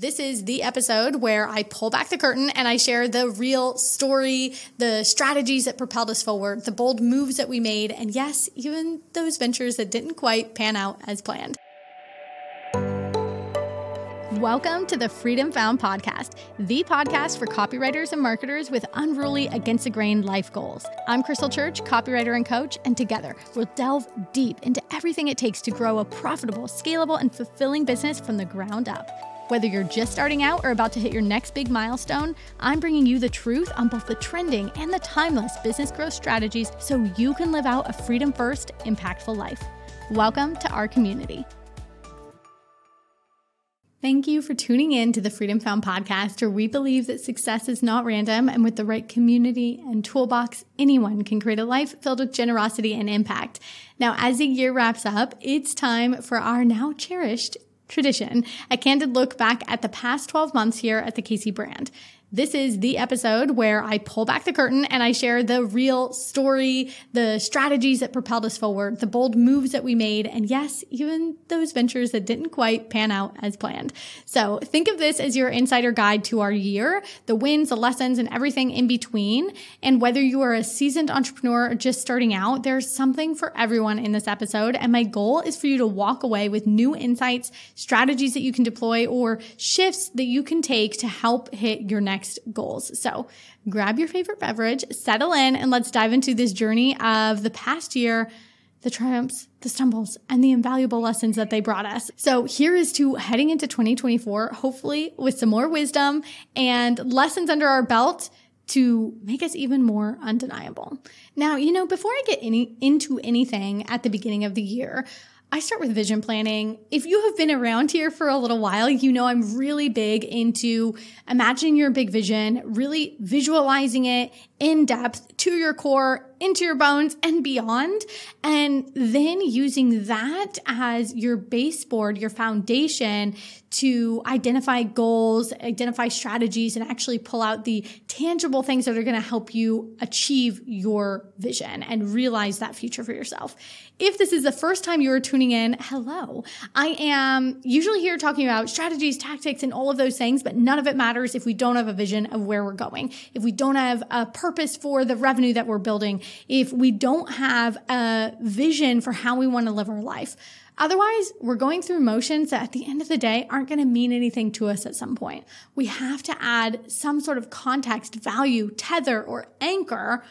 This is the episode where I pull back the curtain and I share the real story, the strategies that propelled us forward, the bold moves that we made, and yes, even those ventures that didn't quite pan out as planned. Welcome to the Freedom Found podcast, the podcast for copywriters and marketers with unruly, against the grain life goals. I'm Krystle Church, copywriter and coach, and together we'll delve deep into everything it takes to grow a profitable, scalable, and fulfilling business from the ground up. Whether you're just starting out or about to hit your next big milestone, I'm bringing you the truth on both the trending and the timeless business growth strategies so you can live out a freedom first, impactful life. Welcome to our community. Thank you for tuning in to the Freedom Found podcast, where we believe that success is not random and with the right community and toolbox, anyone can create a life filled with generosity and impact. Now, as the year wraps up, it's time for our now cherished tradition, a candid look back at the past 12 months here at the KC brand. This is the episode where I pull back the curtain and I share the real story, the strategies that propelled us forward, the bold moves that we made, and yes, even those ventures that didn't quite pan out as planned. So think of this as your insider guide to our year, the wins, the lessons, and everything in between. And whether you are a seasoned entrepreneur or just starting out, there's something for everyone in this episode. And my goal is for you to walk away with new insights, strategies that you can deploy, or shifts that you can take to help hit your next next goals. So grab your favorite beverage, settle in, and let's dive into this journey of the past year the triumphs, the stumbles, and the invaluable lessons that they brought us. So here is to heading into 2024, hopefully with some more wisdom and lessons under our belt to make us even more undeniable. Now, you know, before I get any into anything at the beginning of the year, I start with vision planning. If you have been around here for a little while, you know I'm really big into imagining your big vision, really visualizing it in depth to your core, into your bones and beyond. And then using that as your baseboard, your foundation to identify goals, identify strategies, and actually pull out the tangible things that are going to help you achieve your vision and realize that future for yourself. If this is the first time you are tuning in, hello. I am usually here talking about strategies, tactics, and all of those things, but none of it matters if we don't have a vision of where we're going. If we don't have a purpose for the revenue that we're building, if we don't have a vision for how we want to live our life. Otherwise, we're going through motions that at the end of the day aren't going to mean anything to us at some point. We have to add some sort of context, value, tether, or anchor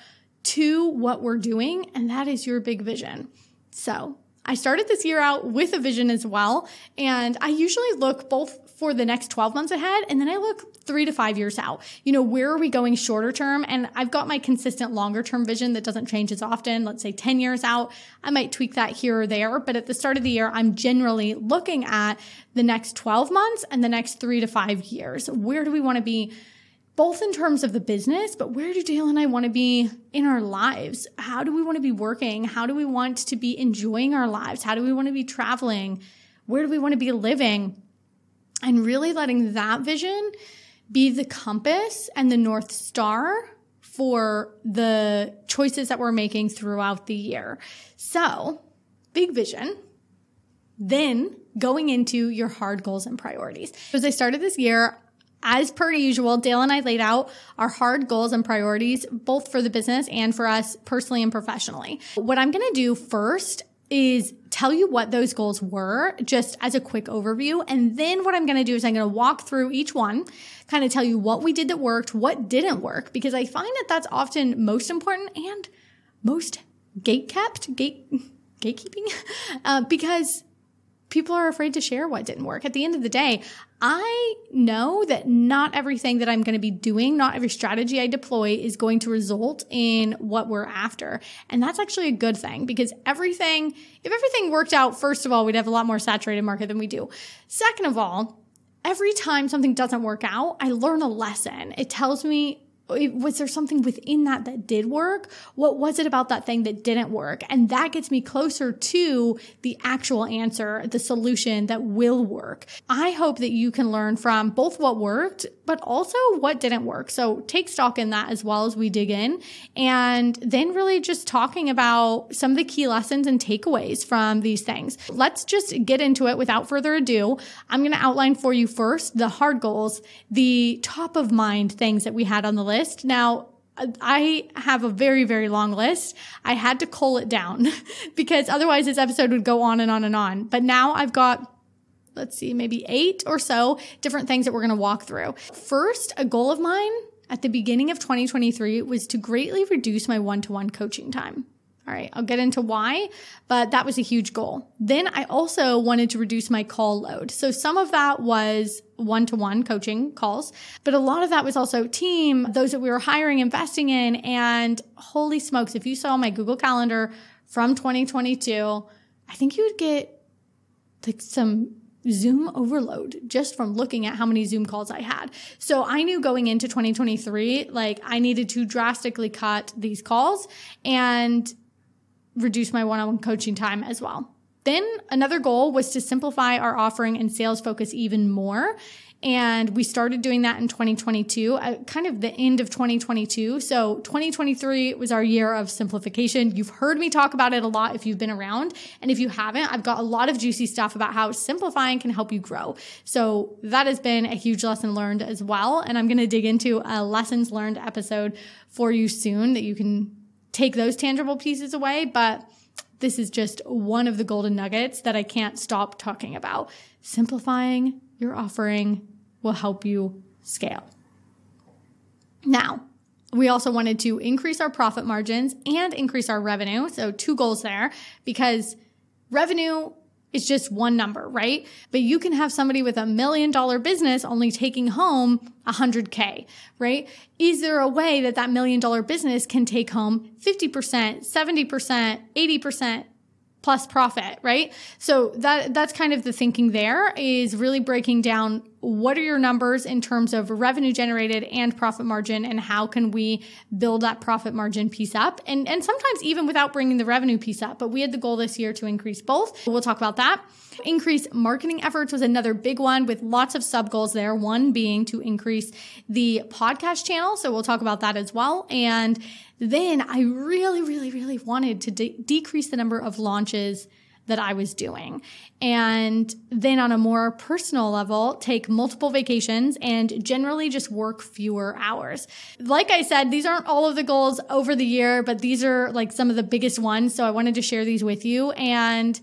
to what we're doing, and that is your big vision. So, I started this year out with a vision as well. And I usually look both for the next 12 months ahead and then I look three to five years out. You know, where are we going shorter term? And I've got my consistent longer term vision that doesn't change as often. Let's say 10 years out. I might tweak that here or there. But at the start of the year, I'm generally looking at the next 12 months and the next three to five years. Where do we want to be? both in terms of the business, but where do Dale and I want to be in our lives? How do we want to be working? How do we want to be enjoying our lives? How do we want to be traveling? Where do we want to be living? And really letting that vision be the compass and the North Star for the choices that we're making throughout the year. So, big vision. Then going into your hard goals and priorities. As I started this year, as per usual, Dale and I laid out our hard goals and priorities, both for the business and for us personally and professionally. What I'm going to do first is tell you what those goals were just as a quick overview. And then what I'm going to do is I'm going to walk through each one, kind of tell you what we did that worked, what didn't work, because I find that that's often most important and most gate kept, gate, gatekeeping, uh, because people are afraid to share what didn't work. At the end of the day, I know that not everything that I'm going to be doing, not every strategy I deploy is going to result in what we're after. And that's actually a good thing because everything, if everything worked out, first of all, we'd have a lot more saturated market than we do. Second of all, every time something doesn't work out, I learn a lesson. It tells me was there something within that that did work? What was it about that thing that didn't work? And that gets me closer to the actual answer, the solution that will work. I hope that you can learn from both what worked, but also what didn't work. So take stock in that as well as we dig in. And then really just talking about some of the key lessons and takeaways from these things. Let's just get into it without further ado. I'm going to outline for you first the hard goals, the top of mind things that we had on the list list. Now, I have a very, very long list. I had to cull it down because otherwise this episode would go on and on and on. But now I've got, let's see, maybe eight or so different things that we're going to walk through. First, a goal of mine at the beginning of 2023 was to greatly reduce my one to one coaching time. All right, I'll get into why, but that was a huge goal. Then I also wanted to reduce my call load. So some of that was one to one coaching calls, but a lot of that was also team, those that we were hiring, investing in. And holy smokes, if you saw my Google Calendar from 2022, I think you would get like some Zoom overload just from looking at how many Zoom calls I had. So I knew going into 2023, like I needed to drastically cut these calls and reduce my one on one coaching time as well. Then another goal was to simplify our offering and sales focus even more. And we started doing that in 2022, uh, kind of the end of 2022. So 2023 was our year of simplification. You've heard me talk about it a lot if you've been around. And if you haven't, I've got a lot of juicy stuff about how simplifying can help you grow. So that has been a huge lesson learned as well. And I'm going to dig into a lessons learned episode for you soon that you can take those tangible pieces away, but this is just one of the golden nuggets that I can't stop talking about. Simplifying your offering will help you scale. Now, we also wanted to increase our profit margins and increase our revenue. So, two goals there because revenue it's just one number, right? But you can have somebody with a million dollar business only taking home 100K, right? Is there a way that that million dollar business can take home 50%, 70%, 80%, plus profit, right? So that that's kind of the thinking there is really breaking down what are your numbers in terms of revenue generated and profit margin and how can we build that profit margin piece up? And and sometimes even without bringing the revenue piece up but we had the goal this year to increase both. We'll talk about that. Increase marketing efforts was another big one with lots of sub goals there. One being to increase the podcast channel so we'll talk about that as well. And then I really, really, really wanted to de- decrease the number of launches that I was doing. And then on a more personal level, take multiple vacations and generally just work fewer hours. Like I said, these aren't all of the goals over the year, but these are like some of the biggest ones. So I wanted to share these with you. And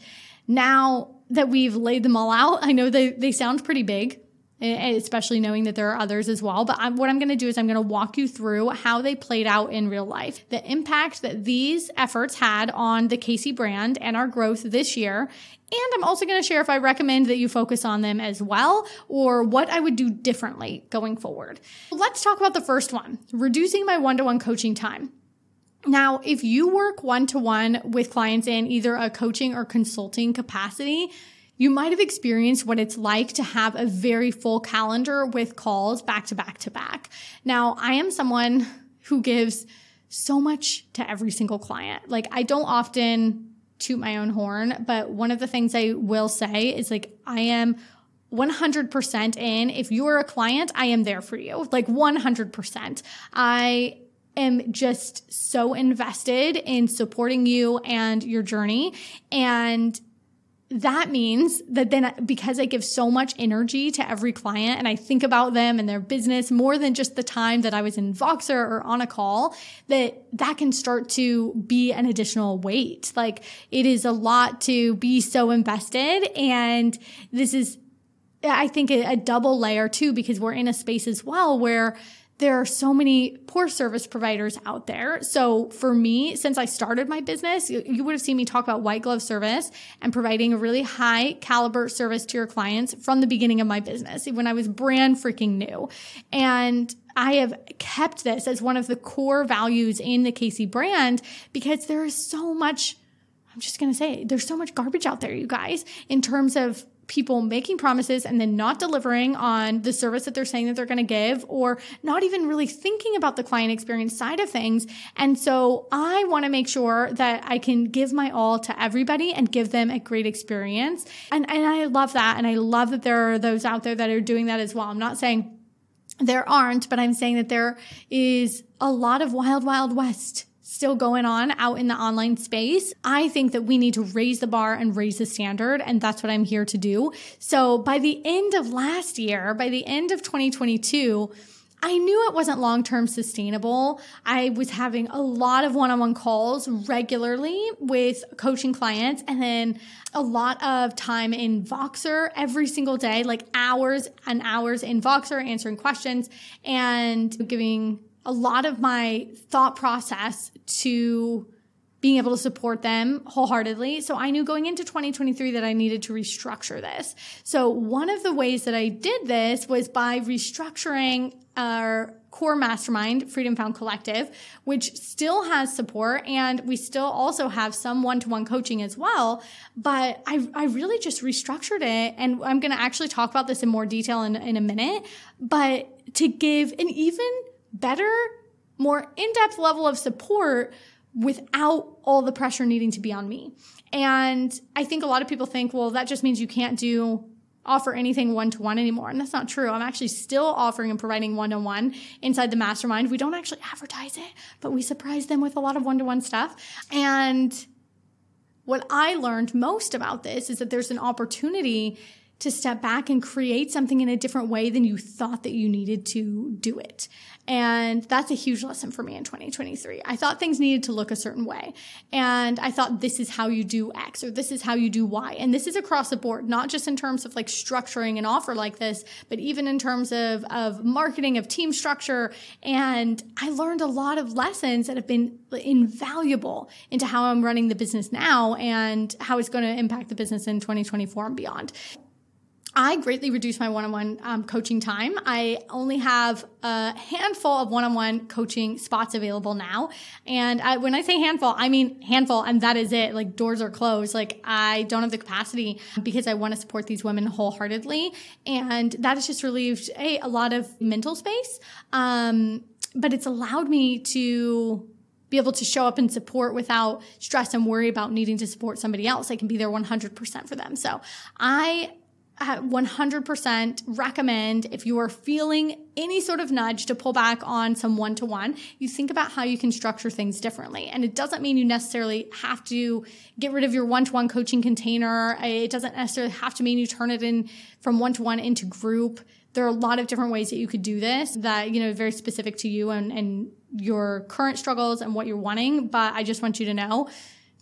now that we've laid them all out, I know they, they sound pretty big Eh, eh, especially knowing that there are others as well. But I'm, what I'm going to do is I'm going to walk you through how they played out in real life, the impact that these efforts had on the KC brand and our growth this year. And I'm also going to share if I recommend that you focus on them as well or what I would do differently going forward. Let's talk about the first one, reducing my one-to-one coaching time. Now, if you work one to one with clients in either a coaching or consulting capacity, you might have experienced what it's like to have a very full calendar with calls back to back to back. Now, I am someone who gives so much to every single client. Like, I don't often toot my own horn, but one of the things I will say is like, I am 100% in. If you're a client, I am there for you. Like 100%. I am just so invested in supporting you and your journey. And that means that then because I give so much energy to every client and I think about them and their business more than just the time that I was in Voxer or on a call, that that can start to be an additional weight. Like it is a lot to be so invested. And this is, I think a, a double layer too, because we're in a space as well where there are so many poor service providers out there. So for me, since I started my business, you would have seen me talk about white glove service and providing a really high caliber service to your clients from the beginning of my business when I was brand freaking new. And I have kept this as one of the core values in the KC brand because there is so much I'm just going to say there's so much garbage out there, you guys, in terms of people making promises and then not delivering on the service that they're saying that they're going to give or not even really thinking about the client experience side of things. And so I want to make sure that I can give my all to everybody and give them a great experience. And, and I love that. And I love that there are those out there that are doing that as well. I'm not saying there aren't, but I'm saying that there is a lot of wild, wild west still going on out in the online space. I think that we need to raise the bar and raise the standard. And that's what I'm here to do. So by the end of last year, by the end of 2022, I knew it wasn't long term sustainable. I was having a lot of one on one calls regularly with coaching clients and then a lot of time in Voxer every single day, like hours and hours in Voxer answering questions and giving a lot of my thought process to being able to support them wholeheartedly. So I knew going into 2023 that I needed to restructure this. So one of the ways that I did this was by restructuring our core mastermind, Freedom Found Collective, which still has support and we still also have some one-to-one coaching as well. But I, I really just restructured it. And I'm going to actually talk about this in more detail in, in a minute, but to give an even better, more in depth level of support without all the pressure needing to be on me. And I think a lot of people think, well, that just means you can't do offer anything one to one anymore. And that's not true. I'm actually still offering and providing one to one inside the mastermind. We don't actually advertise it, but we surprise them with a lot of one to one stuff. And what I learned most about this is that there's an opportunity to step back and create something in a different way than you thought that you needed to do it. And that's a huge lesson for me in 2023. I thought things needed to look a certain way. And I thought this is how you do X or this is how you do Y. And this is across the board, not just in terms of like structuring an offer like this, but even in terms of, of marketing, of team structure. And I learned a lot of lessons that have been invaluable into how I'm running the business now and how it's going to impact the business in 2024 and beyond. I greatly reduced my one-on-one um, coaching time. I only have a handful of one-on-one coaching spots available now. And I, when I say handful, I mean handful, and that is it. Like doors are closed. Like I don't have the capacity because I want to support these women wholeheartedly, and that has just relieved a, a lot of mental space. Um, but it's allowed me to be able to show up and support without stress and worry about needing to support somebody else. I can be there 100% for them. So I 100% recommend if you are feeling any sort of nudge to pull back on some one to one, you think about how you can structure things differently. And it doesn't mean you necessarily have to get rid of your one to one coaching container. It doesn't necessarily have to mean you turn it in from one to one into group. There are a lot of different ways that you could do this that, you know, very specific to you and, and your current struggles and what you're wanting. But I just want you to know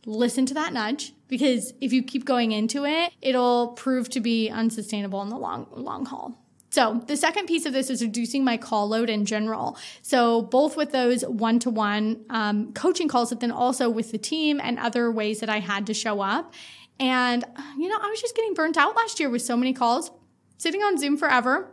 listen to that nudge because if you keep going into it, it'll prove to be unsustainable in the long, long haul. So the second piece of this is reducing my call load in general. So both with those one-to-one um, coaching calls, but then also with the team and other ways that I had to show up. And you know, I was just getting burnt out last year with so many calls, sitting on Zoom forever.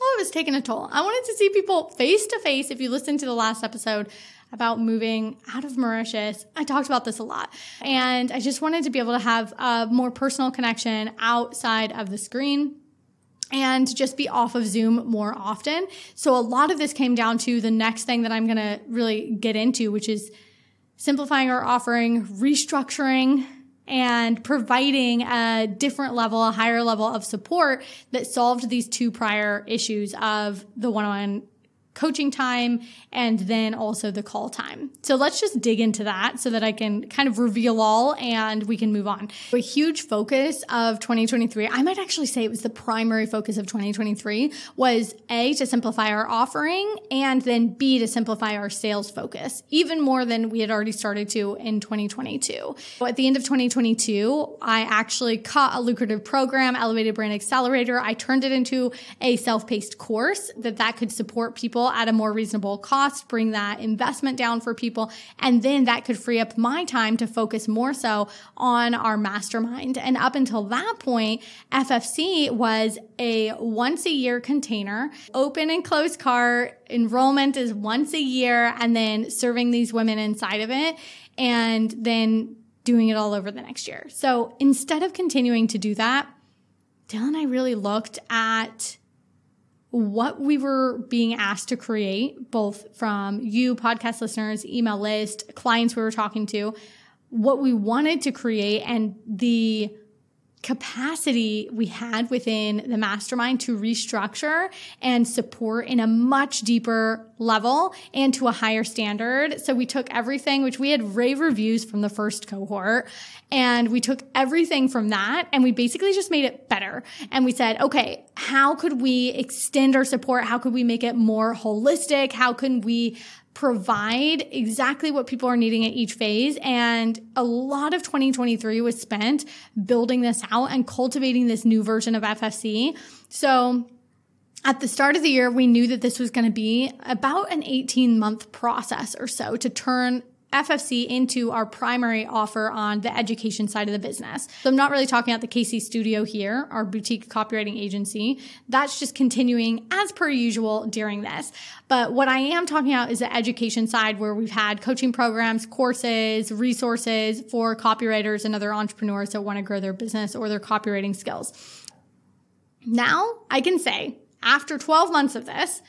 Oh, it was taking a toll. I wanted to see people face to face. If you listened to the last episode, about moving out of Mauritius. I talked about this a lot. And I just wanted to be able to have a more personal connection outside of the screen and just be off of Zoom more often. So a lot of this came down to the next thing that I'm going to really get into, which is simplifying our offering, restructuring, and providing a different level, a higher level of support that solved these two prior issues of the one-on-one coaching time and then also the call time. So let's just dig into that so that I can kind of reveal all and we can move on. A huge focus of 2023, I might actually say it was the primary focus of 2023 was A, to simplify our offering and then B, to simplify our sales focus, even more than we had already started to in 2022. So at the end of 2022, I actually caught a lucrative program, Elevated Brand Accelerator. I turned it into a self-paced course that that could support people people at a more reasonable cost, bring that investment down for people. And then that could free up my time to focus more so on our mastermind. And up until that point, FFC was a once a year container, open and closed cart. Enrollment is once a year and then serving these women inside of it. And then doing it all over the next year. So instead of continuing to do that, Dale and I really looked at what we were being asked to create, both from you, podcast listeners, email list, clients we were talking to, what we wanted to create, and the capacity we had within the mastermind to restructure and support in a much deeper level and to a higher standard. So we took everything, which we had rave reviews from the first cohort, and we took everything from that and we basically just made it better. And we said, okay, how could we extend our support? How could we make it more holistic? How can we provide exactly what people are needing at each phase. And a lot of 2023 was spent building this out and cultivating this new version of FFC. So at the start of the year, we knew that this was going to be about an 18 month process or so to turn FFC into our primary offer on the education side of the business. So I'm not really talking about the KC Studio here, our boutique copywriting agency. That's just continuing as per usual during this. But what I am talking about is the education side where we've had coaching programs, courses, resources for copywriters and other entrepreneurs that want to grow their business or their copywriting skills. Now I can say after 12 months of this,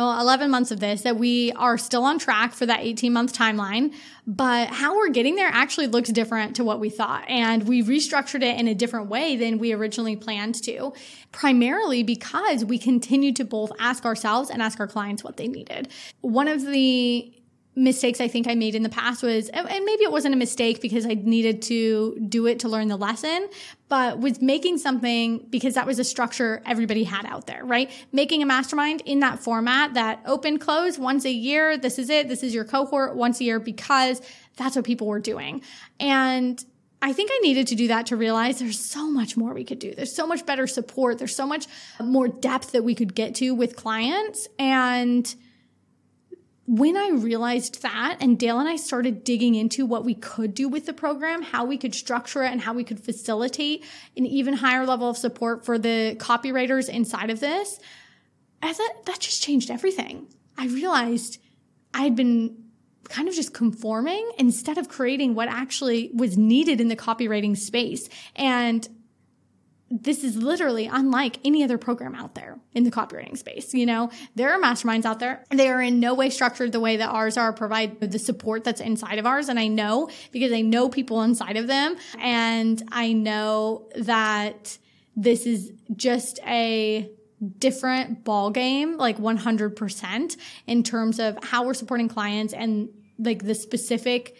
well, 11 months of this that we are still on track for that 18 month timeline. But how we're getting there actually looks different to what we thought. And we restructured it in a different way than we originally planned to, primarily because we continued to both ask ourselves and ask our clients what they needed. One of the mistakes I think I made in the past was, and maybe it wasn't a mistake because I needed to do it to learn the lesson, but was making something because that was a structure everybody had out there, right? Making a mastermind in that format that open close once a year. This is it. This is your cohort once a year because that's what people were doing. And I think I needed to do that to realize there's so much more we could do. There's so much better support. There's so much more depth that we could get to with clients. And when I realized that, and Dale and I started digging into what we could do with the program, how we could structure it, and how we could facilitate an even higher level of support for the copywriters inside of this, I thought that just changed everything. I realized I had been kind of just conforming instead of creating what actually was needed in the copywriting space. And this is literally unlike any other program out there in the copywriting space. You know, there are masterminds out there. They are in no way structured the way that ours are, provide the support that's inside of ours. And I know because I know people inside of them. And I know that this is just a different ball game, like 100% in terms of how we're supporting clients and like the specific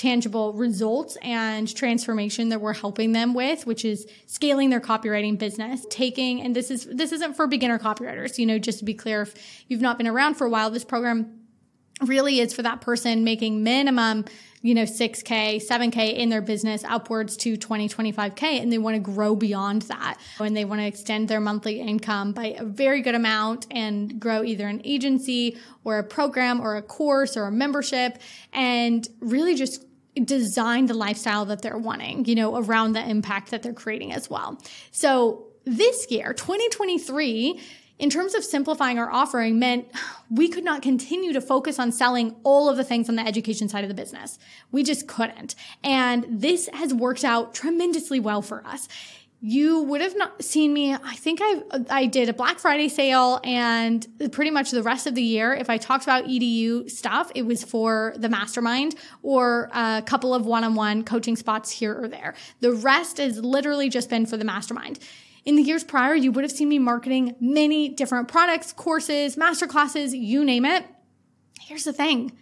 tangible results and transformation that we're helping them with, which is scaling their copywriting business, taking, and this is, this isn't for beginner copywriters, you know, just to be clear, if you've not been around for a while, this program really is for that person making minimum, you know, 6K, 7K in their business upwards to 20, 25K. And they want to grow beyond that. And they want to extend their monthly income by a very good amount and grow either an agency or a program or a course or a membership and really just design the lifestyle that they're wanting, you know, around the impact that they're creating as well. So this year, 2023, in terms of simplifying our offering meant we could not continue to focus on selling all of the things on the education side of the business. We just couldn't. And this has worked out tremendously well for us you would have not seen me. I think I I did a Black Friday sale and pretty much the rest of the year. If I talked about EDU stuff, it was for the mastermind or a couple of one-on-one coaching spots here or there. The rest has literally just been for the mastermind. In the years prior, you would have seen me marketing many different products, courses, master classes, you name it. Here's the thing.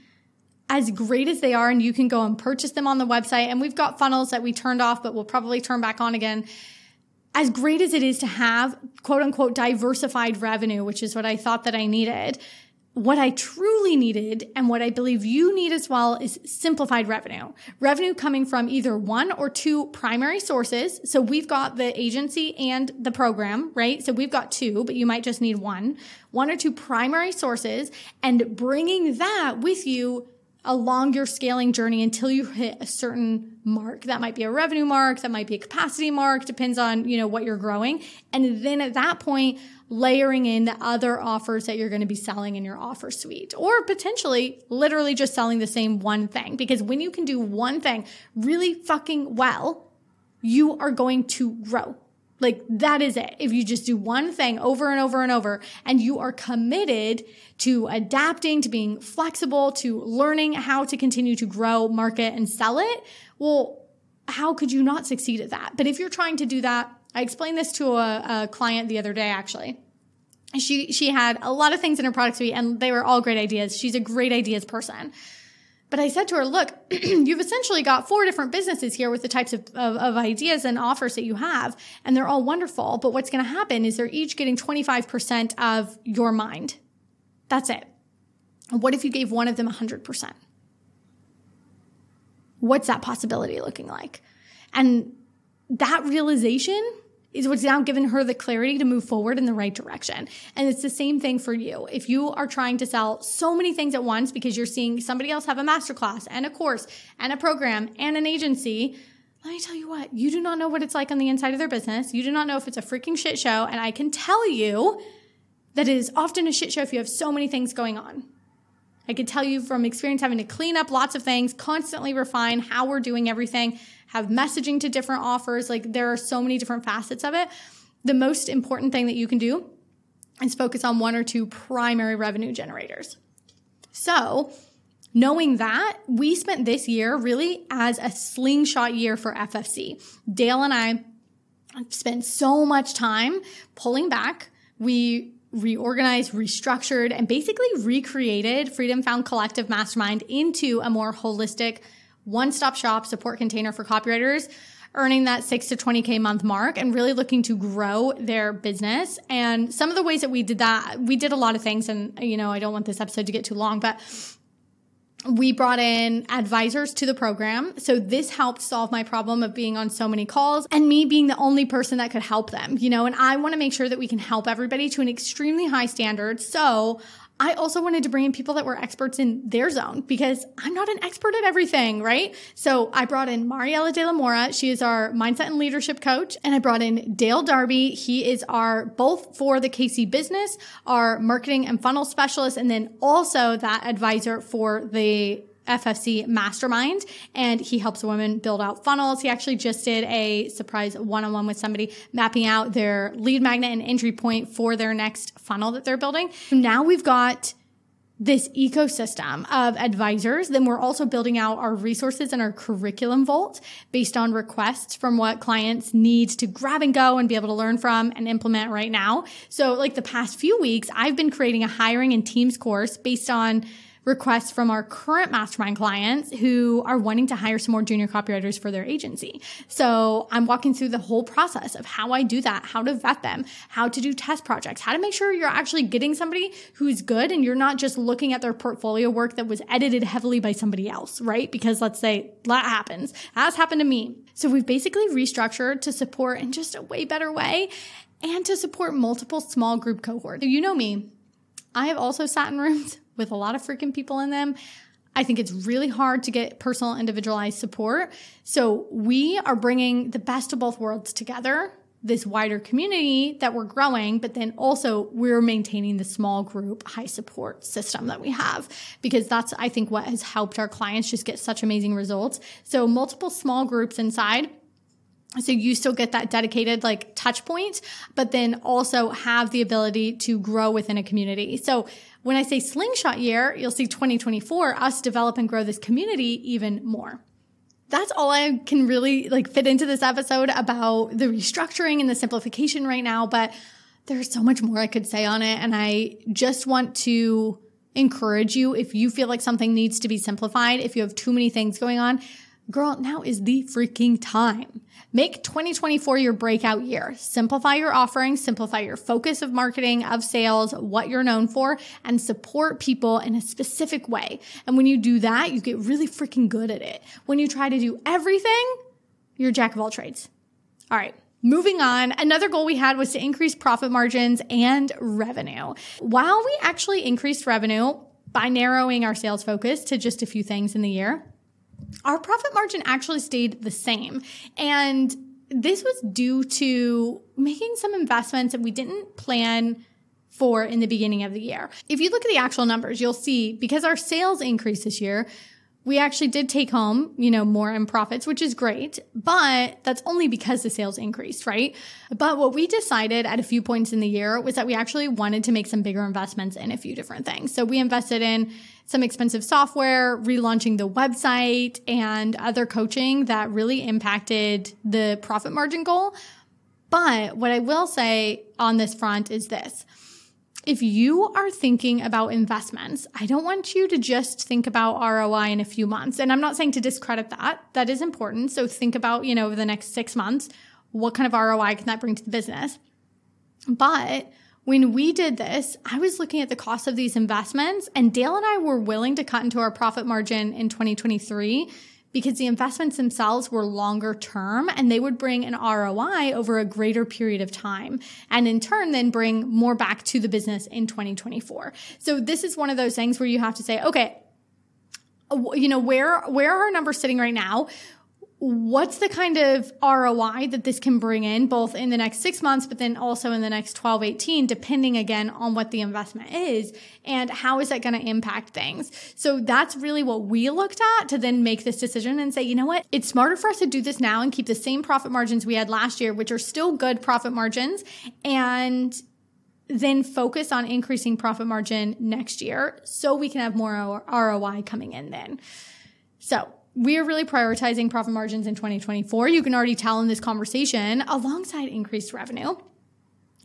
As great as they are, and you can go and purchase them on the website, and we've got funnels that we turned off, but we'll probably turn back on again as great as it is to have quote unquote diversified revenue, which is what I thought that I needed, what I truly needed and what I believe you need as well is simplified revenue. Revenue coming from either one or two primary sources. So we've got the agency and the program, right? So we've got two, but you might just need one, one or two primary sources and bringing that with you along your scaling journey until you hit a certain mark. That might be a revenue mark, that might be a capacity mark, depends on, you know, what you're growing. And then at that point, layering in the other offers that you're going to be selling in your offer suite or potentially literally just selling the same one thing. Because when you can do one thing really fucking well, you are going to grow Like that is it. If you just do one thing over and over and over and you are committed to adapting, to being flexible, to learning how to continue to grow, market and sell it, well, how could you not succeed at that? But if you're trying to do that, I explained this to a, a client the other day actually. She, she had a lot of things in her product suite and they were all great ideas. She's a great ideas person. But I said to her, look, you've essentially got four different businesses here with the types of, of, of, ideas and offers that you have, and they're all wonderful. But what's going to happen is they're each getting 25% of your mind. That's it. What if you gave one of them 100%? What's that possibility looking like? And that realization is what's now given her the clarity to move forward in the right direction. And it's the same thing for you. If you are trying to sell so many things at once because you're seeing somebody else have a masterclass and a course and a program and an agency, let me tell you what, you do not know what it's like on the inside of their business. You do not know if it's a freaking shit show. And I can tell you that it is often a shit show if you have so many things going on. I can tell you from experience having to clean up lots of things, constantly refine how we're doing everything have messaging to different offers. Like there are so many different facets of it. The most important thing that you can do is focus on one or two primary revenue generators. So, knowing that, we spent this year really as a slingshot year for FFC. Dale and I spent so much time pulling back. We reorganized, restructured, and basically recreated Freedom Found Collective Mastermind into a more holistic one stop shop support container for copywriters earning that six to 20K month mark and really looking to grow their business. And some of the ways that we did that, we did a lot of things. And, you know, I don't want this episode to get too long, but we brought in advisors to the program. So this helped solve my problem of being on so many calls and me being the only person that could help them, you know, and I want to make sure that we can help everybody to an extremely high standard. So I also wanted to bring in people that were experts in their zone because I'm not an expert at everything, right? So I brought in Mariella De La Mora. She is our mindset and leadership coach. And I brought in Dale Darby. He is our both for the KC business, our marketing and funnel specialist, and then also that advisor for the FFC mastermind and he helps women build out funnels. He actually just did a surprise one on one with somebody mapping out their lead magnet and entry point for their next funnel that they're building. Now we've got this ecosystem of advisors. Then we're also building out our resources and our curriculum vault based on requests from what clients need to grab and go and be able to learn from and implement right now. So like the past few weeks, I've been creating a hiring and teams course based on requests from our current mastermind clients who are wanting to hire some more junior copywriters for their agency. So I'm walking through the whole process of how I do that, how to vet them, how to do test projects, how to make sure you're actually getting somebody who's good and you're not just looking at their portfolio work that was edited heavily by somebody else, right? Because let's say that happens. That's happened to me. So we've basically restructured to support in just a way better way and to support multiple small group cohorts. So you know me. I have also sat in rooms with a lot of freaking people in them. I think it's really hard to get personal individualized support. So we are bringing the best of both worlds together, this wider community that we're growing, but then also we're maintaining the small group high support system that we have because that's, I think, what has helped our clients just get such amazing results. So multiple small groups inside so you still get that dedicated like touch point, but then also have the ability to grow within a community. So when I say slingshot year, you'll see 2024, us develop and grow this community even more. That's all I can really like fit into this episode about the restructuring and the simplification right now, but there's so much more I could say on it. And I just want to encourage you if you feel like something needs to be simplified, if you have too many things going on, girl, now is the freaking time. Make 2024 your breakout year. Simplify your offerings, simplify your focus of marketing, of sales, what you're known for, and support people in a specific way. And when you do that, you get really freaking good at it. When you try to do everything, you're jack of all trades. All right. Moving on, another goal we had was to increase profit margins and revenue. While we actually increased revenue by narrowing our sales focus to just a few things in the year, our profit margin actually stayed the same. And this was due to making some investments that we didn't plan for in the beginning of the year. If you look at the actual numbers, you'll see because our sales increased this year, we actually did take home, you know, more in profits, which is great, but that's only because the sales increased, right? But what we decided at a few points in the year was that we actually wanted to make some bigger investments in a few different things. So we invested in some expensive software, relaunching the website and other coaching that really impacted the profit margin goal. But what I will say on this front is this if you are thinking about investments, I don't want you to just think about ROI in a few months. And I'm not saying to discredit that. That is important. So think about, you know, over the next six months, what kind of ROI can that bring to the business? But when we did this, I was looking at the cost of these investments and Dale and I were willing to cut into our profit margin in 2023 because the investments themselves were longer term and they would bring an ROI over a greater period of time and in turn then bring more back to the business in 2024. So this is one of those things where you have to say, okay, uh, you know, where, where are our numbers sitting right now? What's the kind of ROI that this can bring in both in the next six months, but then also in the next 12, 18, depending again on what the investment is and how is that going to impact things. So that's really what we looked at to then make this decision and say, you know what? It's smarter for us to do this now and keep the same profit margins we had last year, which are still good profit margins and then focus on increasing profit margin next year so we can have more ROI coming in then. So we are really prioritizing profit margins in 2024. You can already tell in this conversation alongside increased revenue.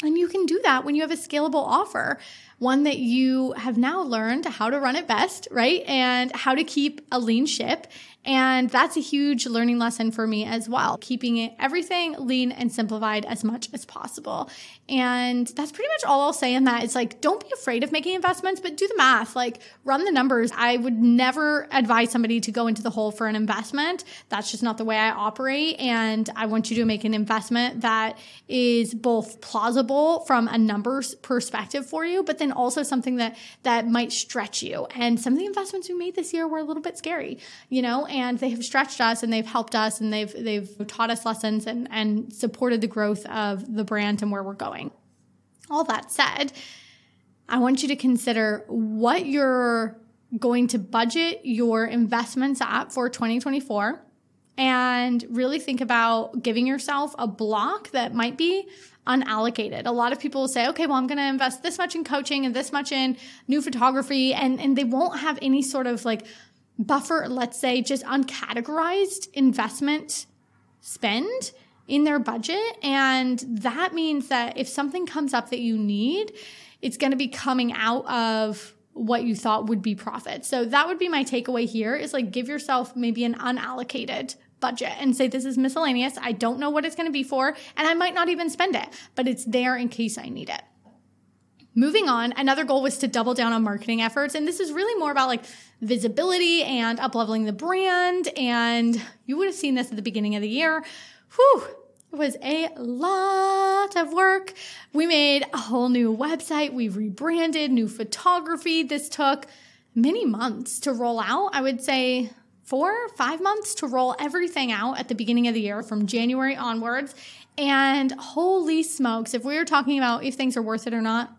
And you can do that when you have a scalable offer, one that you have now learned how to run it best, right? And how to keep a lean ship and that's a huge learning lesson for me as well, keeping it everything lean and simplified as much as possible. And that's pretty much all I'll say in that. It's like, don't be afraid of making investments, but do the math, like run the numbers. I would never advise somebody to go into the hole for an investment. That's just not the way I operate. And I want you to make an investment that is both plausible from a numbers perspective for you, but then also something that, that might stretch you. And some of the investments we made this year were a little bit scary, you know, and they have stretched us and they've helped us and they've, they've taught us lessons and, and supported the growth of the brand and where we're going. All that said, I want you to consider what you're going to budget your investments at for 2024 and really think about giving yourself a block that might be unallocated. A lot of people will say, okay, well, I'm going to invest this much in coaching and this much in new photography. And, and they won't have any sort of like buffer, let's say, just uncategorized investment spend in their budget. And that means that if something comes up that you need, it's going to be coming out of what you thought would be profit. So that would be my takeaway here is like give yourself maybe an unallocated budget and say this is miscellaneous. I don't know what it's going to be for and I might not even spend it, but it's there in case I need it. Moving on, another goal was to double down on marketing efforts. And this is really more about like visibility and up leveling the brand. And you would have seen this at the beginning of the year whew, it was a lot of work. We made a whole new website. We rebranded, new photography. This took many months to roll out. I would say four, five months to roll everything out at the beginning of the year from January onwards. And holy smokes, if we were talking about if things are worth it or not,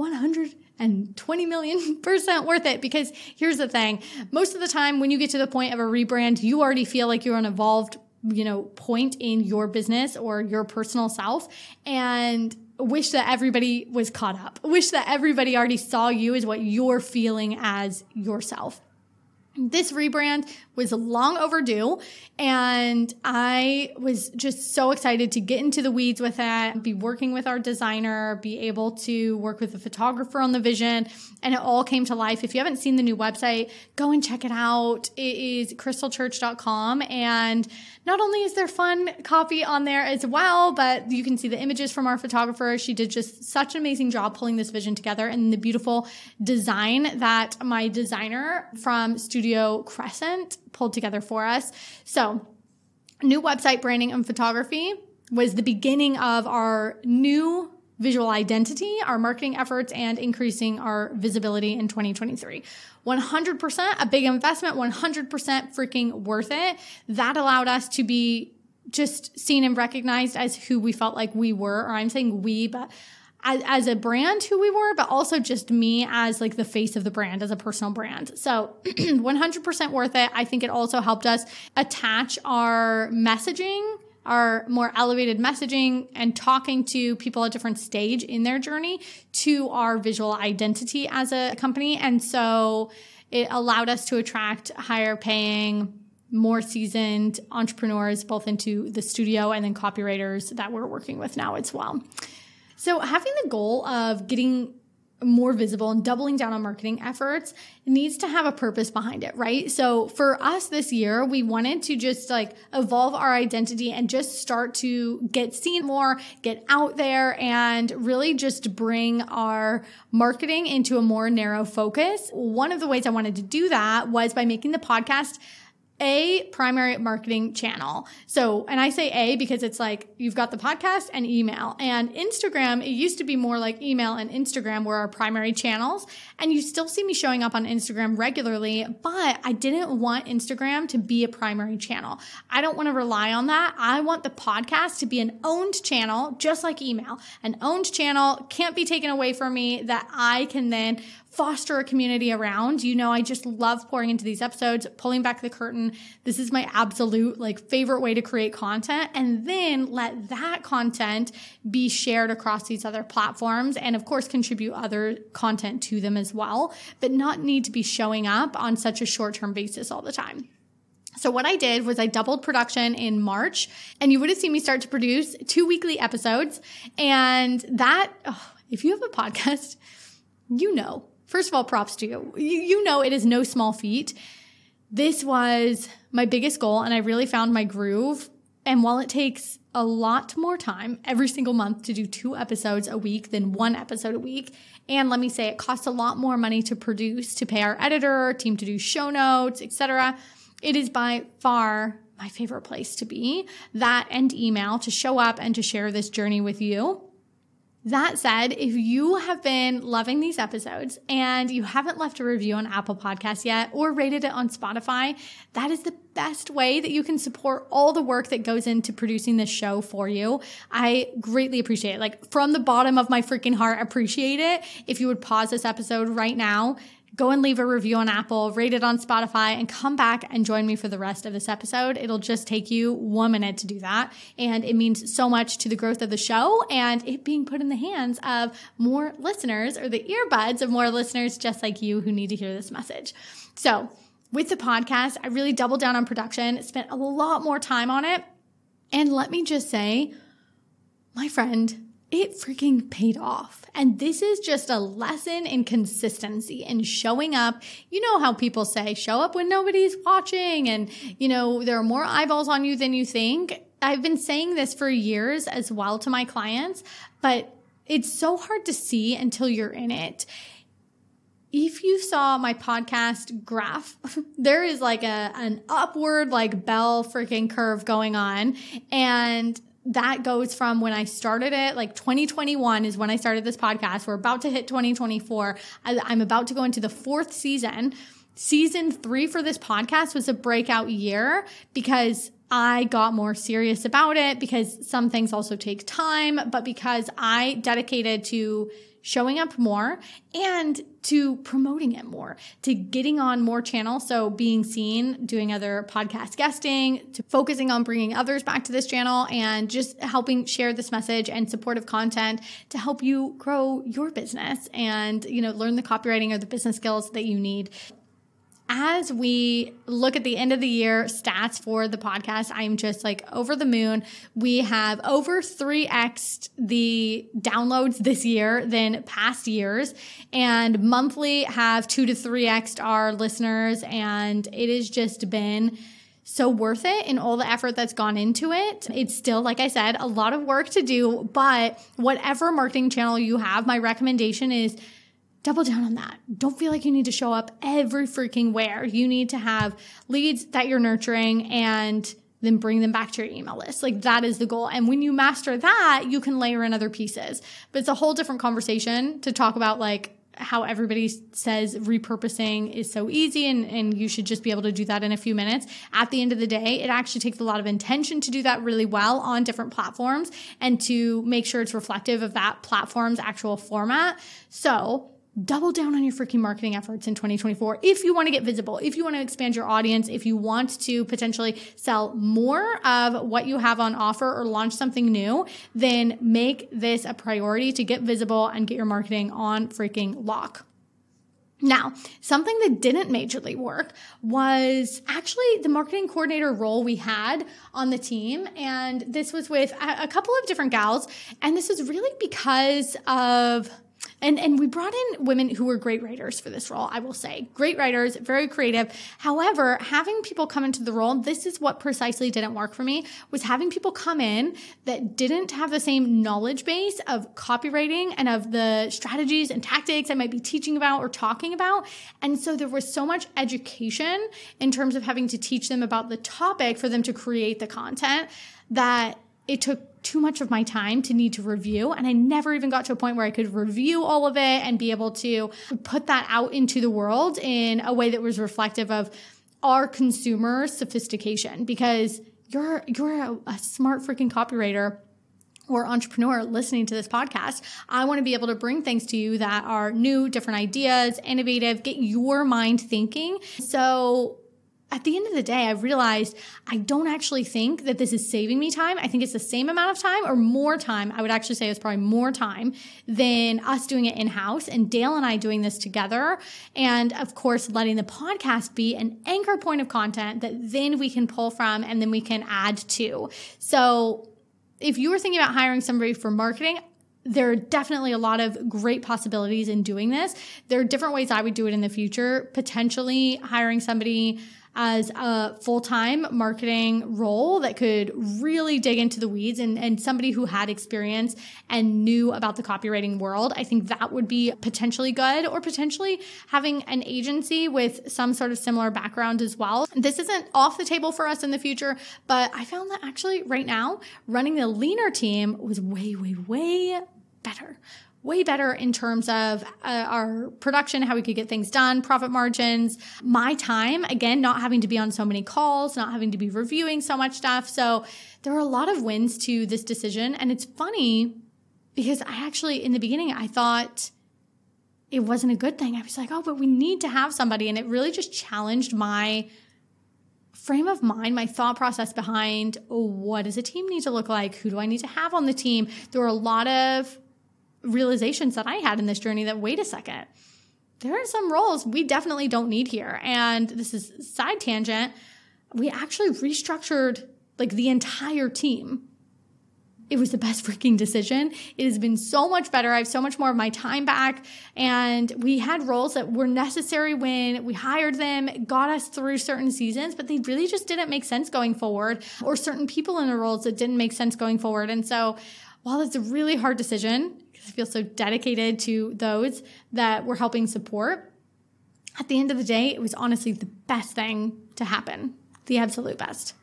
120 million percent worth it. Because here's the thing most of the time, when you get to the point of a rebrand, you already feel like you're an evolved you know, point in your business or your personal self and wish that everybody was caught up. Wish that everybody already saw you as what you're feeling as yourself. This rebrand was long overdue and I was just so excited to get into the weeds with it, be working with our designer, be able to work with the photographer on the vision and it all came to life. If you haven't seen the new website, go and check it out. It is krystlechurch.com and not only is there fun copy on there as well, but you can see the images from our photographer. She did just such an amazing job pulling this vision together and the beautiful design that my designer from Studio Crescent pulled together for us. So, new website branding and photography was the beginning of our new visual identity, our marketing efforts, and increasing our visibility in 2023. 100% a big investment, 100% freaking worth it. That allowed us to be just seen and recognized as who we felt like we were, or I'm saying we, but as, as, a brand who we were, but also just me as like the face of the brand as a personal brand. So 100% worth it. I think it also helped us attach our messaging our more elevated messaging and talking to people at different stage in their journey to our visual identity as a company. And so it allowed us to attract higher paying, more seasoned entrepreneurs, both into the studio and then copywriters that we're working with now as well. So having the goal of getting more visible and doubling down on marketing efforts needs to have a purpose behind it, right? So for us this year, we wanted to just like evolve our identity and just start to get seen more, get out there and really just bring our marketing into a more narrow focus. One of the ways I wanted to do that was by making the podcast a primary marketing channel. So, and I say A because it's like you've got the podcast and email. And Instagram, it used to be more like email and Instagram were our primary channels. And you still see me showing up on Instagram regularly, but I didn't want Instagram to be a primary channel. I don't want to rely on that. I want the podcast to be an owned channel, just like email. An owned channel can't be taken away from me that I can then foster a community around. You know, I just love pouring into these episodes, pulling back the curtain. This is my absolute like favorite way to create content and then let that content be shared across these other platforms and of course contribute other content to them as well, but not need to be showing up on such a short-term basis all the time. So what I did was I doubled production in March and you would have seen me start to produce two weekly episodes and that oh, if you have a podcast, you know First of all, props to you. you. You know, it is no small feat. This was my biggest goal, and I really found my groove. And while it takes a lot more time every single month to do two episodes a week than one episode a week, and let me say it costs a lot more money to produce, to pay our editor, team to do show notes, etc. It is by far my favorite place to be. That and email to show up and to share this journey with you. That said, if you have been loving these episodes and you haven't left a review on Apple Podcasts yet or rated it on Spotify, that is the best way that you can support all the work that goes into producing this show for you. I greatly appreciate it. Like from the bottom of my freaking heart, appreciate it. If you would pause this episode right now, go and leave a review on Apple, rate it on Spotify, and come back and join me for the rest of this episode. It'll just take you one minute to do that. And it means so much to the growth of the show and it being put in the hands of more listeners or the earbuds of more listeners just like you who need to hear this message. So, with the podcast, I really doubled down on production, spent a lot more time on it. And let me just say, my friend, it freaking paid off. And this is just a lesson in consistency and showing up. You know how people say, show up when nobody's watching and, you know, there are more eyeballs on you than you think. I've been saying this for years as well to my clients, but it's so hard to see until you're in it. If you saw my podcast graph, there is like a, an upward, like bell freaking curve going on. And that goes from when I started it, like 2021 is when I started this podcast. We're about to hit 2024. I, am about to go into the fourth season. Season three for this podcast was a breakout year because I got more serious about it because some things also take time, but because I dedicated to showing up more and to promoting it more, to getting on more channels. So being seen, doing other podcast guesting, to focusing on bringing others back to this channel and just helping share this message and supportive content to help you grow your business and, you know, learn the copywriting or the business skills that you need as we look at the end of the year stats for the podcast, I'm just like over the moon. We have over 3x the downloads this year than past years, and monthly have 2 to 3x our listeners. And it has just been so worth it in all the effort that's gone into it. It's still, like I said, a lot of work to do, but whatever marketing channel you have, my recommendation is double down on that. Don't feel like you need to show up every freaking where. You need to have leads that you're nurturing and then bring them back to your email list. Like that is the goal. And when you master that, you can layer in other pieces. But it's a whole different conversation to talk about like how everybody says repurposing is so easy and, and you should just be able to do that in a few minutes. At the end of the day, it actually takes a lot of intention to do that really well on different platforms and to make sure it's reflective of that platform's actual format. So double down on your freaking marketing efforts in 2024 if you want to get visible, if you want to expand your audience, if you want to potentially sell more of what you have on offer or launch something new, then make this a priority to get visible and get your marketing on freaking lock. Now, something that didn't majorly work was actually the marketing coordinator role we had on the team. And this was with a couple of different gals. And this was really because of and and we brought in women who were great writers for this role, I will say. Great writers, very creative. However, having people come into the role, this is what precisely didn't work for me, was having people come in that didn't have the same knowledge base of copywriting and of the strategies and tactics I might be teaching about or talking about. And so there was so much education in terms of having to teach them about the topic for them to create the content that it took too much of my time to need to review. And I never even got to a point where I could review all of it and be able to put that out into the world in a way that was reflective of our consumer sophistication because you're, you're a, a smart freaking copywriter or entrepreneur listening to this podcast, I want to be able to bring things to you that are new, different ideas, innovative, get your mind thinking. So at the end of the day, I realized I don't actually think that this is saving me time. I think it's the same amount of time or more time. I would actually say it's probably more time than us doing it in house and Dale and I doing this together. And of course, letting the podcast be an anchor point of content that then we can pull from and then we can add to. So if you were thinking about hiring somebody for marketing, there are definitely a lot of great possibilities in doing this. There are different ways I would do it in the future, potentially hiring somebody as a full-time marketing role that could really dig into the weeds and, and somebody who had experience and knew about the copywriting world. I think that would be potentially good or potentially having an agency with some sort of similar background as well. This isn't off the table for us in the future, but I found that actually right now running the leaner team was way, way, way better way better in terms of uh, our production, how we could get things done, profit margins, my time, again, not having to be on so many calls, not having to be reviewing so much stuff. So there are a lot of wins to this decision. And it's funny because I actually, in the beginning, I thought it wasn't a good thing. I was like, oh, but we need to have somebody. And it really just challenged my frame of mind, my thought process behind oh, what does a team need to look like? Who do I need to have on the team? There were a lot of realizations that I had in this journey that wait a second, there are some roles we definitely don't need here. And this is side tangent. We actually restructured like the entire team. It was the best freaking decision. It has been so much better. I have so much more of my time back. And we had roles that were necessary when we hired them, got us through certain seasons, but they really just didn't make sense going forward, or certain people in the roles that didn't make sense going forward. And so while it's a really hard decision, because I feel so dedicated to those that we're helping support, at the end of the day, it was honestly the best thing to happen. The absolute best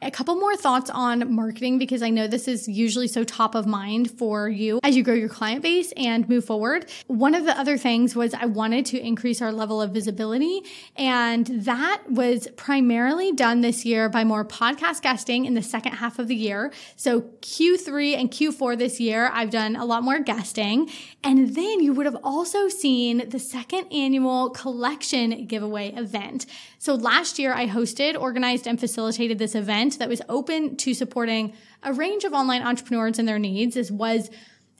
a couple more thoughts on marketing because I know this is usually so top of mind for you as you grow your client base and move forward. One of the other things was I wanted to increase our level of visibility, and that was primarily done this year by more podcast guesting in the second half of the year. So Q3 and Q4 this year, I've done a lot more guesting. And then you would have also seen the second annual collection giveaway event. So last year I hosted, organized, and facilitated this event that was open to supporting a range of online entrepreneurs and their needs. This was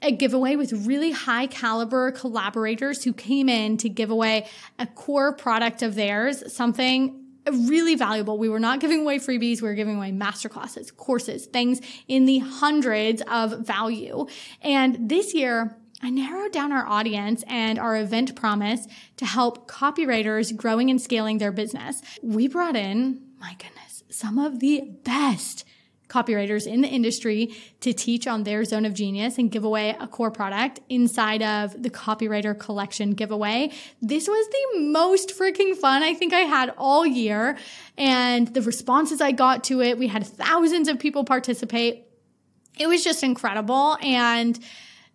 a giveaway with really high caliber collaborators who came in to give away a core product of theirs, something really valuable. We were not giving away freebies. We were giving away masterclasses, courses, things in the hundreds of value. And this year, I narrowed down our audience and our event promise to help copywriters growing and scaling their business. We brought in, my goodness, some of the best copywriters in the industry to teach on their zone of genius and give away a core product inside of the copywriter collection giveaway. This was the most freaking fun I think I had all year. And the responses I got to it, we had thousands of people participate. It was just incredible. And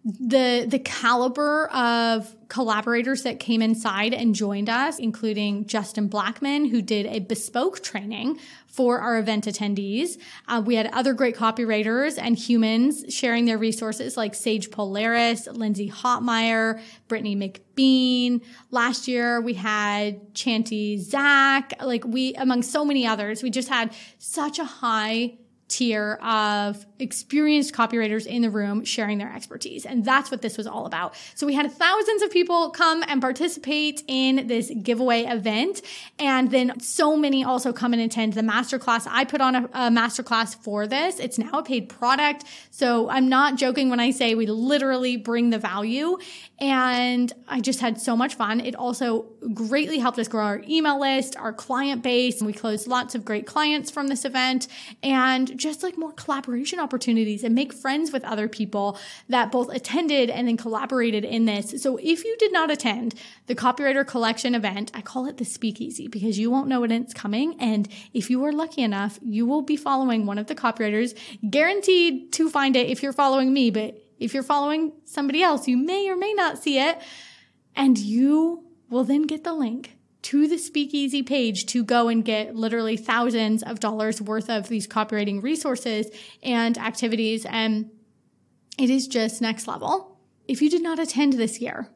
the the caliber of collaborators that came inside and joined us including justin blackman who did a bespoke training for our event attendees. Uh, we had other great copywriters and humans sharing their resources like sage polaris lindsay hotmire brittany mcbean. Last year we had chanti zak like we among so many others we just had such a high tier of experienced copywriters in the room sharing their expertise. And that's what this was all about. So we had thousands of people come and participate in this giveaway event. And then so many also come and attend the masterclass. I put on a, a masterclass for this. It's now a paid product. So I'm not joking when I say we literally bring the value. And I just had so much fun. It also greatly helped us grow our email list, our client base. We closed lots of great clients from this event and just like more collaboration opportunities and make friends with other people that both attended and then collaborated in this. So if you did not attend the copywriter collection event, I call it the speakeasy because you won't know when it's coming. And if you are lucky enough, you will be following one of the copywriters guaranteed to find it if you're following me, but if you're following somebody else, you may or may not see it. And you will then get the link to the speakeasy page to go and get literally thousands of dollars worth of these copywriting resources and activities. And it is just next level. If you did not attend this year,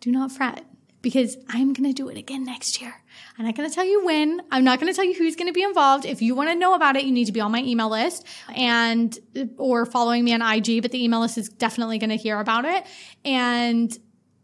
do not fret because I'm going to do it again next year. I'm not going to tell you when. I'm not going to tell you who's going to be involved. If you want to know about it, you need to be on my email list and or following me on IG, but the email list is definitely going to hear about it. And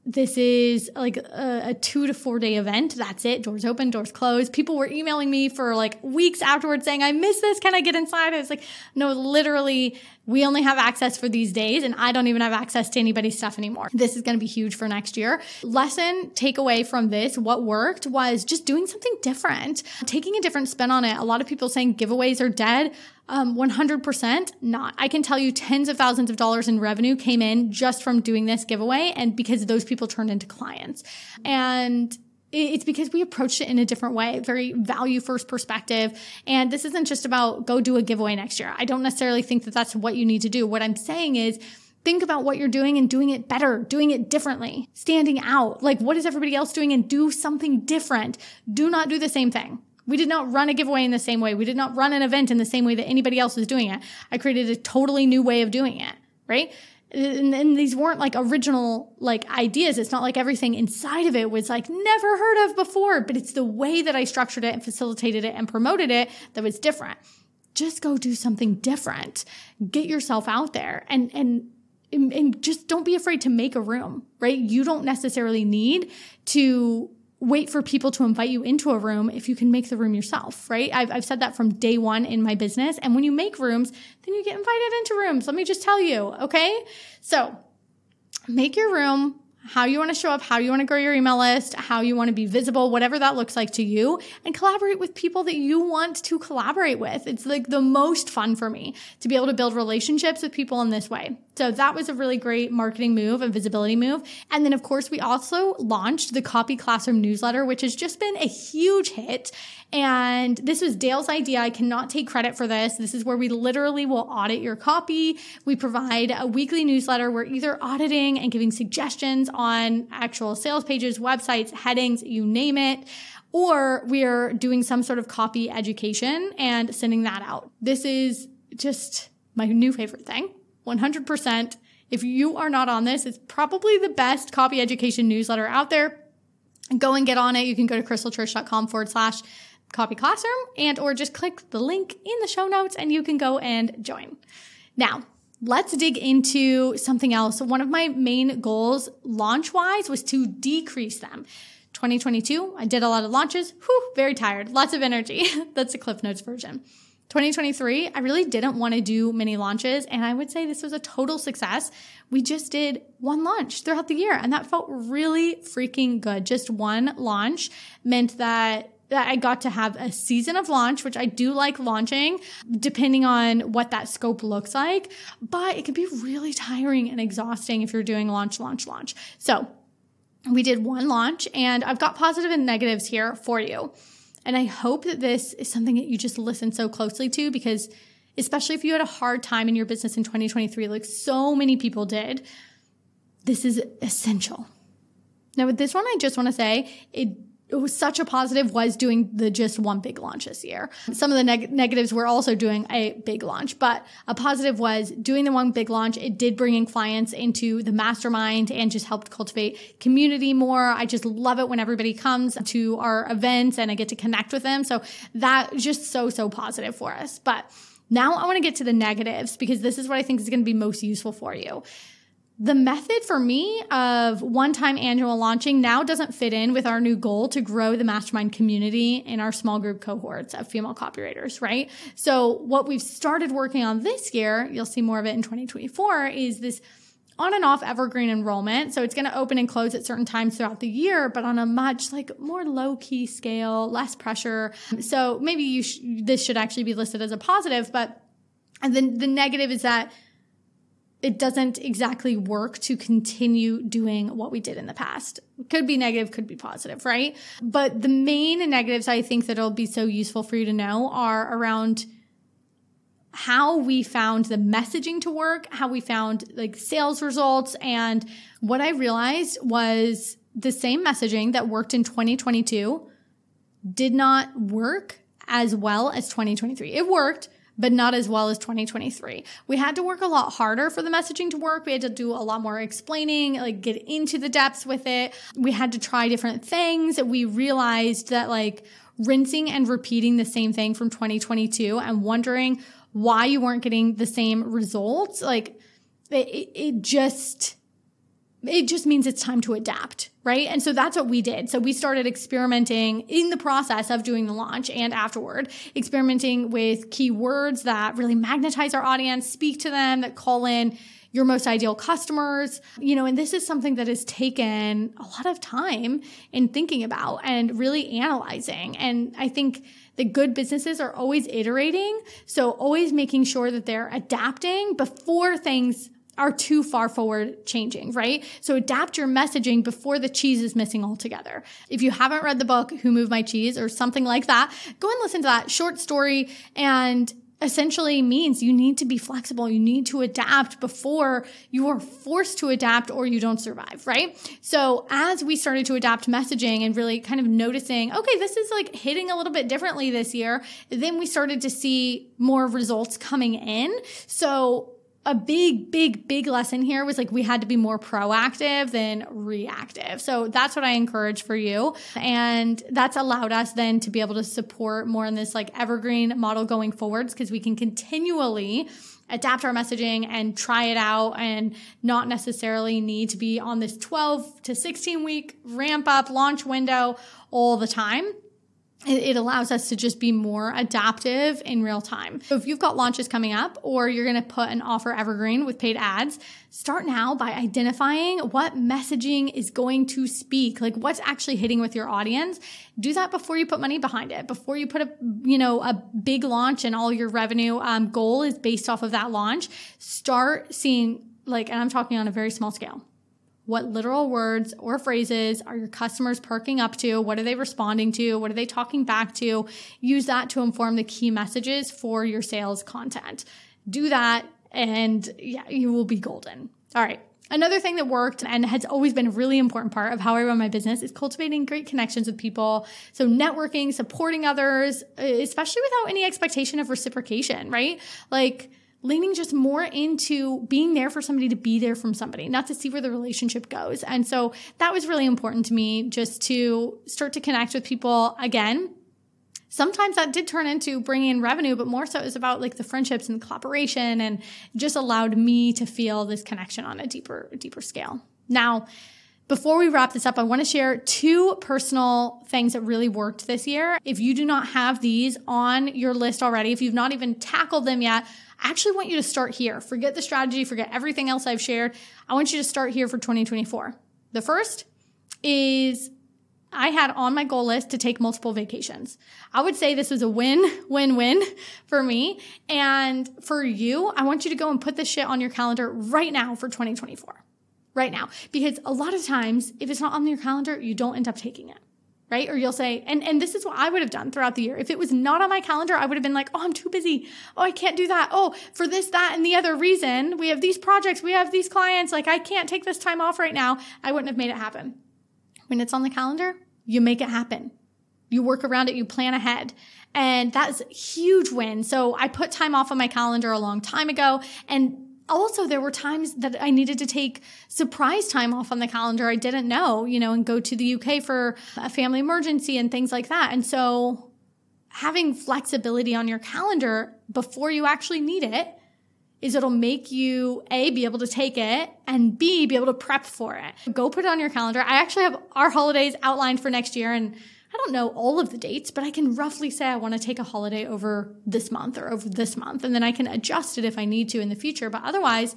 this is like a, a, two to four day event. That's it. Doors open, doors closed. People were emailing me for like weeks afterwards saying, I miss this. Can I get inside? I was like, no, literally, we only have access for these days and I don't even have access to anybody's stuff anymore. This is going to be huge for next year. Lesson takeaway from this, what worked was just doing something different, taking a different spin on it. A lot of people saying giveaways are dead. Um, 100% not. I can tell you tens of thousands of dollars in revenue came in just from doing this giveaway and because those people turned into clients. And it's because we approached it in a different way, very value first perspective. And this isn't just about go do a giveaway next year. I don't necessarily think that that's what you need to do. What I'm saying is, think about what you're doing and doing it better, doing it differently, standing out. Like, what is everybody else doing and do something different? Do not do the same thing. We did not run a giveaway in the same way. We did not run an event in the same way that anybody else was doing it. I created a totally new way of doing it, right? And, and, these weren't like original like ideas. It's not like everything inside of it was like never heard of before, but it's the way that I structured it and facilitated it and promoted it that was different. Just go do something different. Get yourself out there and and and just don't be afraid to make a room, right? You don't necessarily need to wait for people to invite you into a room if you can make the room yourself, right? I've, I've said that from day one in my business. And when you make rooms, then you get invited into rooms. Let me just tell you, okay? So make your room how you want to show up, how you want to grow your email list, how you want to be visible, whatever that looks like to you, and collaborate with people that you want to collaborate with. It's like the most fun for me to be able to build relationships with people in this way. So that was a really great marketing move, a visibility move. And then, of course, we also launched the Copy Classroom newsletter, which has just been a huge hit. And this was Dale's idea. I cannot take credit for this. This is where we literally will audit your copy. We provide a weekly newsletter. We're either auditing and giving suggestions on actual sales pages, websites, headings, you name it or we're doing some sort of copy education and sending that out. This is just my new favorite thing. 100%. If you are not on this, it's probably the best copy education newsletter out there. Go and get on it. You can go to krystlechurch.com forward slash copy classroom and or just click the link in the show notes and you can go and join. Now, let's dig into something else. One of my main goals launch wise was to decrease them. 2022, I did a lot of launches. Whew, very tired. Lots of energy. That's the Cliff Notes version. 2023, I really didn't want to do many launches, and I would say this was a total success. We just did one launch throughout the year, and that felt really freaking good. Just one launch meant that that I got to have a season of launch, which I do like launching, depending on what that scope looks like. But it can be really tiring and exhausting if you're doing launch, launch, launch. So we did one launch, and I've got positive and negatives here for you. And I hope that this is something that you just listen so closely to because, especially if you had a hard time in your business in 2023, like so many people did, this is essential. Now, with this one, I just want to say it was such a positive was doing the just one big launch this year. Some of the neg- negatives were also doing a big launch, but a positive was doing the one big launch. It did bring in clients into the mastermind and just helped cultivate community more. I just love it when everybody comes to our events and I get to connect with them. So that just so, so positive for us. But now I want to get to the negatives because this is what I think is going to be most useful for you the method for me of one time annual launching now doesn't fit in with our new goal to grow the mastermind community in our small group cohorts of female copywriters, right? So what we've started working on this year, you'll see more of it in 2024, is this on and off evergreen enrollment. So it's going to open and close at certain times throughout the year, but on a much like more low key scale, less pressure. So maybe you sh- this should actually be listed as a positive, but and then the negative is that it doesn't exactly work to continue doing what we did in the past. Could be negative, could be positive, right? But the main negatives I think that'll be so useful for you to know are around how we found the messaging to work, how we found like sales results. And what I realized was the same messaging that worked in 2022 did not work as well as 2023. It worked, but not as well as 2023. We had to work a lot harder for the messaging to work. We had to do a lot more explaining, like get into the depths with it. We had to try different things. We realized that like rinsing and repeating the same thing from 2022 and wondering why you weren't getting the same results, like it, it just, it just means it's time to adapt, right? And so that's what we did. So we started experimenting in the process of doing the launch and afterward, experimenting with keywords that really magnetize our audience, speak to them, that call in your most ideal customers, you know, and this is something that has taken a lot of time in thinking about and really analyzing. And I think the good businesses are always iterating. So always making sure that they're adapting before things are too far forward changing, right? So adapt your messaging before the cheese is missing altogether. If you haven't read the book, Who Moved My Cheese or something like that, go and listen to that short story and essentially means you need to be flexible. You need to adapt before you are forced to adapt or you don't survive, right? So as we started to adapt messaging and really kind of noticing, okay, this is like hitting a little bit differently this year, then we started to see more results coming in. So a big, big, big lesson here was like we had to be more proactive than reactive. So that's what I encourage for you. And that's allowed us then to be able to support more in this like evergreen model going forwards because we can continually adapt our messaging and try it out and not necessarily need to be on this 12 to 16 week ramp up launch window all the time it allows us to just be more adaptive in real time. So if you've got launches coming up or you're going to put an offer evergreen with paid ads, start now by identifying what messaging is going to speak, like what's actually hitting with your audience. Do that before you put money behind it, before you put a, you know, a big launch and all your revenue um, goal is based off of that launch. Start seeing like, and I'm talking on a very small scale what literal words or phrases are your customers perking up to? What are they responding to? What are they talking back to? Use that to inform the key messages for your sales content. Do that and yeah, you will be golden. All right. Another thing that worked and has always been a really important part of how I run my business is cultivating great connections with people. So networking, supporting others, especially without any expectation of reciprocation, right? Like, leaning just more into being there for somebody to be there from somebody, not to see where the relationship goes. And so that was really important to me just to start to connect with people again. Sometimes that did turn into bringing in revenue, but more so it was about like the friendships and the collaboration and just allowed me to feel this connection on a deeper, deeper scale. Now, before we wrap this up, I want to share two personal things that really worked this year. If you do not have these on your list already, if you've not even tackled them yet, I actually want you to start here. Forget the strategy, forget everything else I've shared. I want you to start here for 2024. The first is I had on my goal list to take multiple vacations. I would say this was a win, win, win for me. And for you, I want you to go and put this shit on your calendar right now for 2024. Right now. Because a lot of times, if it's not on your calendar, you don't end up taking it right? Or you'll say, and, and this is what I would have done throughout the year. If it was not on my calendar, I would have been like, oh, I'm too busy. Oh, I can't do that. Oh, for this, that, and the other reason, we have these projects, we have these clients, like I can't take this time off right now. I wouldn't have made it happen. When it's on the calendar, you make it happen. You work around it, you plan ahead. And that's a huge win. So I put time off on my calendar a long time ago and also there were times that I needed to take surprise time off on the calendar I didn't know, you know, and go to the UK for a family emergency and things like that. And so having flexibility on your calendar before you actually need it is it'll make you A, be able to take it and B, be able to prep for it. Go put it on your calendar. I actually have our holidays outlined for next year and I don't know all of the dates, but I can roughly say I want to take a holiday over this month or over this month. And then I can adjust it if I need to in the future. But otherwise,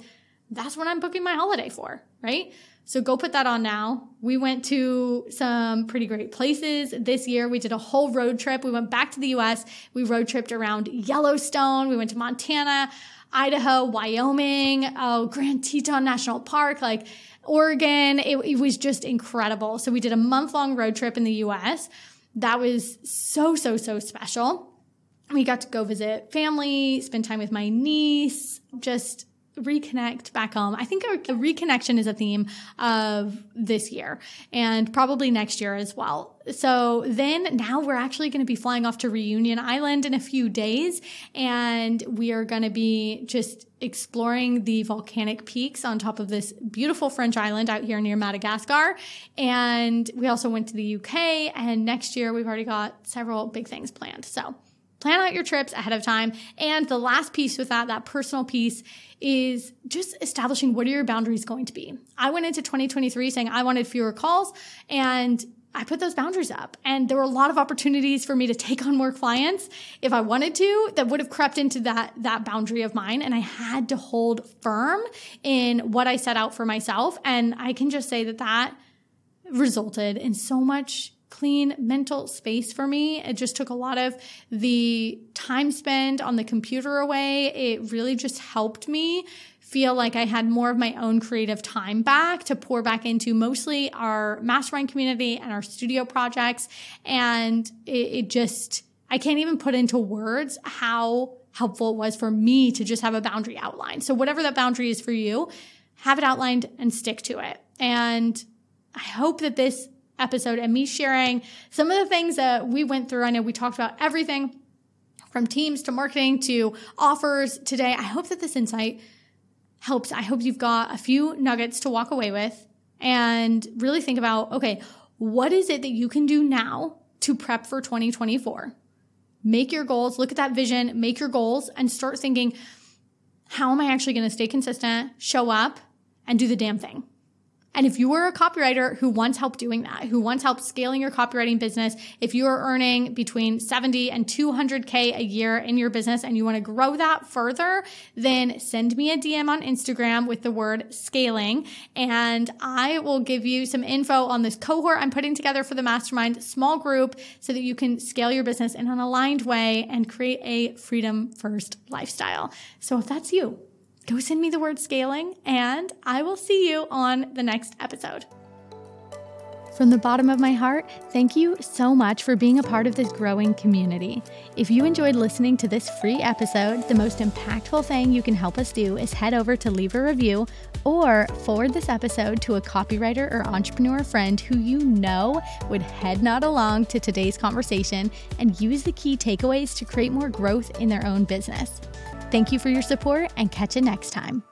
that's what I'm booking my holiday for, right? So go put that on now. We went to some pretty great places this year. We did a whole road trip. We went back to the US. We road tripped around Yellowstone. We went to Montana, Idaho, Wyoming, oh, Grand Teton National Park. Like Oregon. It, it was just incredible. So we did a month long road trip in the US. That was so, so, so special. We got to go visit family, spend time with my niece, just reconnect back home. I think a, a, reconnection is a theme of this year and probably next year as well. So then now we're actually going to be flying off to Reunion Island in a few days and we are going to be just exploring the volcanic peaks on top of this beautiful French island out here near Madagascar. And we also went to the UK and next year we've already got several big things planned. So plan out your trips ahead of time. And the last piece with that, that personal piece is just establishing what are your boundaries going to be. I went into 2023 saying I wanted fewer calls and I put those boundaries up and there were a lot of opportunities for me to take on more clients if I wanted to that would have crept into that that boundary of mine and I had to hold firm in what I set out for myself and I can just say that that resulted in so much clean mental space for me. It just took a lot of the time spent on the computer away. It really just helped me feel like I had more of my own creative time back to pour back into mostly our mastermind community and our studio projects. And it, it just, I can't even put into words how helpful it was for me to just have a boundary outlined. So whatever that boundary is for you, have it outlined and stick to it. And I hope that this episode and me sharing some of the things that we went through. I know we talked about everything from teams to marketing to offers today. I hope that this insight helps. I hope you've got a few nuggets to walk away with and really think about okay, what is it that you can do now to prep for 2024? Make your goals, look at that vision, make your goals, and start thinking, how am I actually going to stay consistent, show up, and do the damn thing? And if you are a copywriter who wants help doing that, who wants help scaling your copywriting business, if you are earning between 70 and 200K a year in your business and you want to grow that further, then send me a DM on Instagram with the word scaling and I will give you some info on this cohort I'm putting together for the mastermind small group so that you can scale your business in an aligned way and create a freedom first lifestyle. So if that's you, go send me the word scaling, and I will see you on the next episode. From the bottom of my heart, thank you so much for being a part of this growing community. If you enjoyed listening to this free episode, the most impactful thing you can help us do is head over to leave a review or forward this episode to a copywriter or entrepreneur friend who you know would head nod along to today's conversation and use the key takeaways to create more growth in their own business. Thank you for your support and catch you next time.